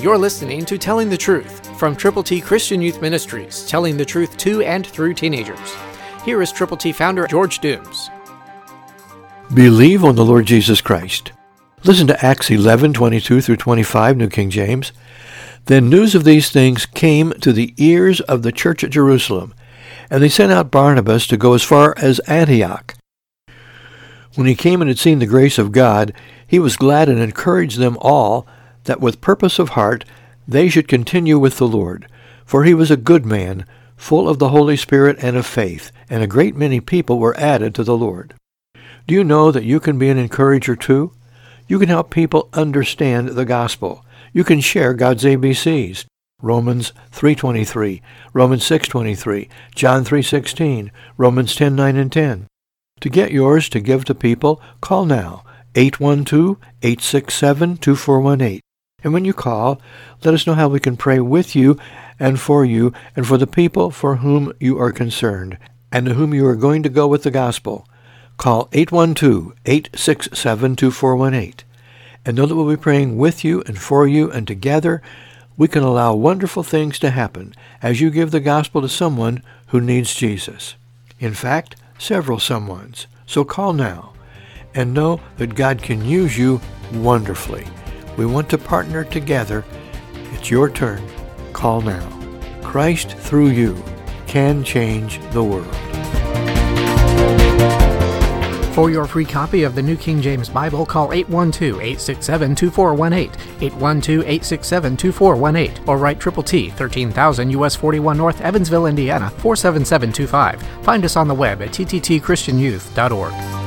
You're listening to Telling the Truth from Triple T Christian Youth Ministries, telling the truth to and through teenagers. Here is Triple T founder George Dooms. Believe on the Lord Jesus Christ. Listen to Acts 11, 22 through 25, New King James. Then news of these things came to the ears of the church at Jerusalem, and they sent out Barnabas to go as far as Antioch. When he came and had seen the grace of God, he was glad and encouraged them all that with purpose of heart they should continue with the Lord. For he was a good man, full of the Holy Spirit and of faith, and a great many people were added to the Lord. Do you know that you can be an encourager too? You can help people understand the gospel. You can share God's ABCs. Romans 3:23, Romans 6:23, John 3:16, Romans 10:9 and 10. To get yours to give to people, call now 812-867-2418. And when you call, let us know how we can pray with you and for you and for the people for whom you are concerned and to whom you are going to go with the gospel. Call 812-867-2418 and know that we'll be praying with you and for you and together we can allow wonderful things to happen as you give the gospel to someone who needs Jesus. In fact, several someones. So call now and know that God can use you wonderfully. We want to partner together. It's your turn. Call now. Christ through you can change the world. For your free copy of the New King James Bible, call 812-867-2418, 812-867-2418, or write Triple T, 13000 US 41 North, Evansville, Indiana, 47725. Find us on the web at tttchristianyouth.org.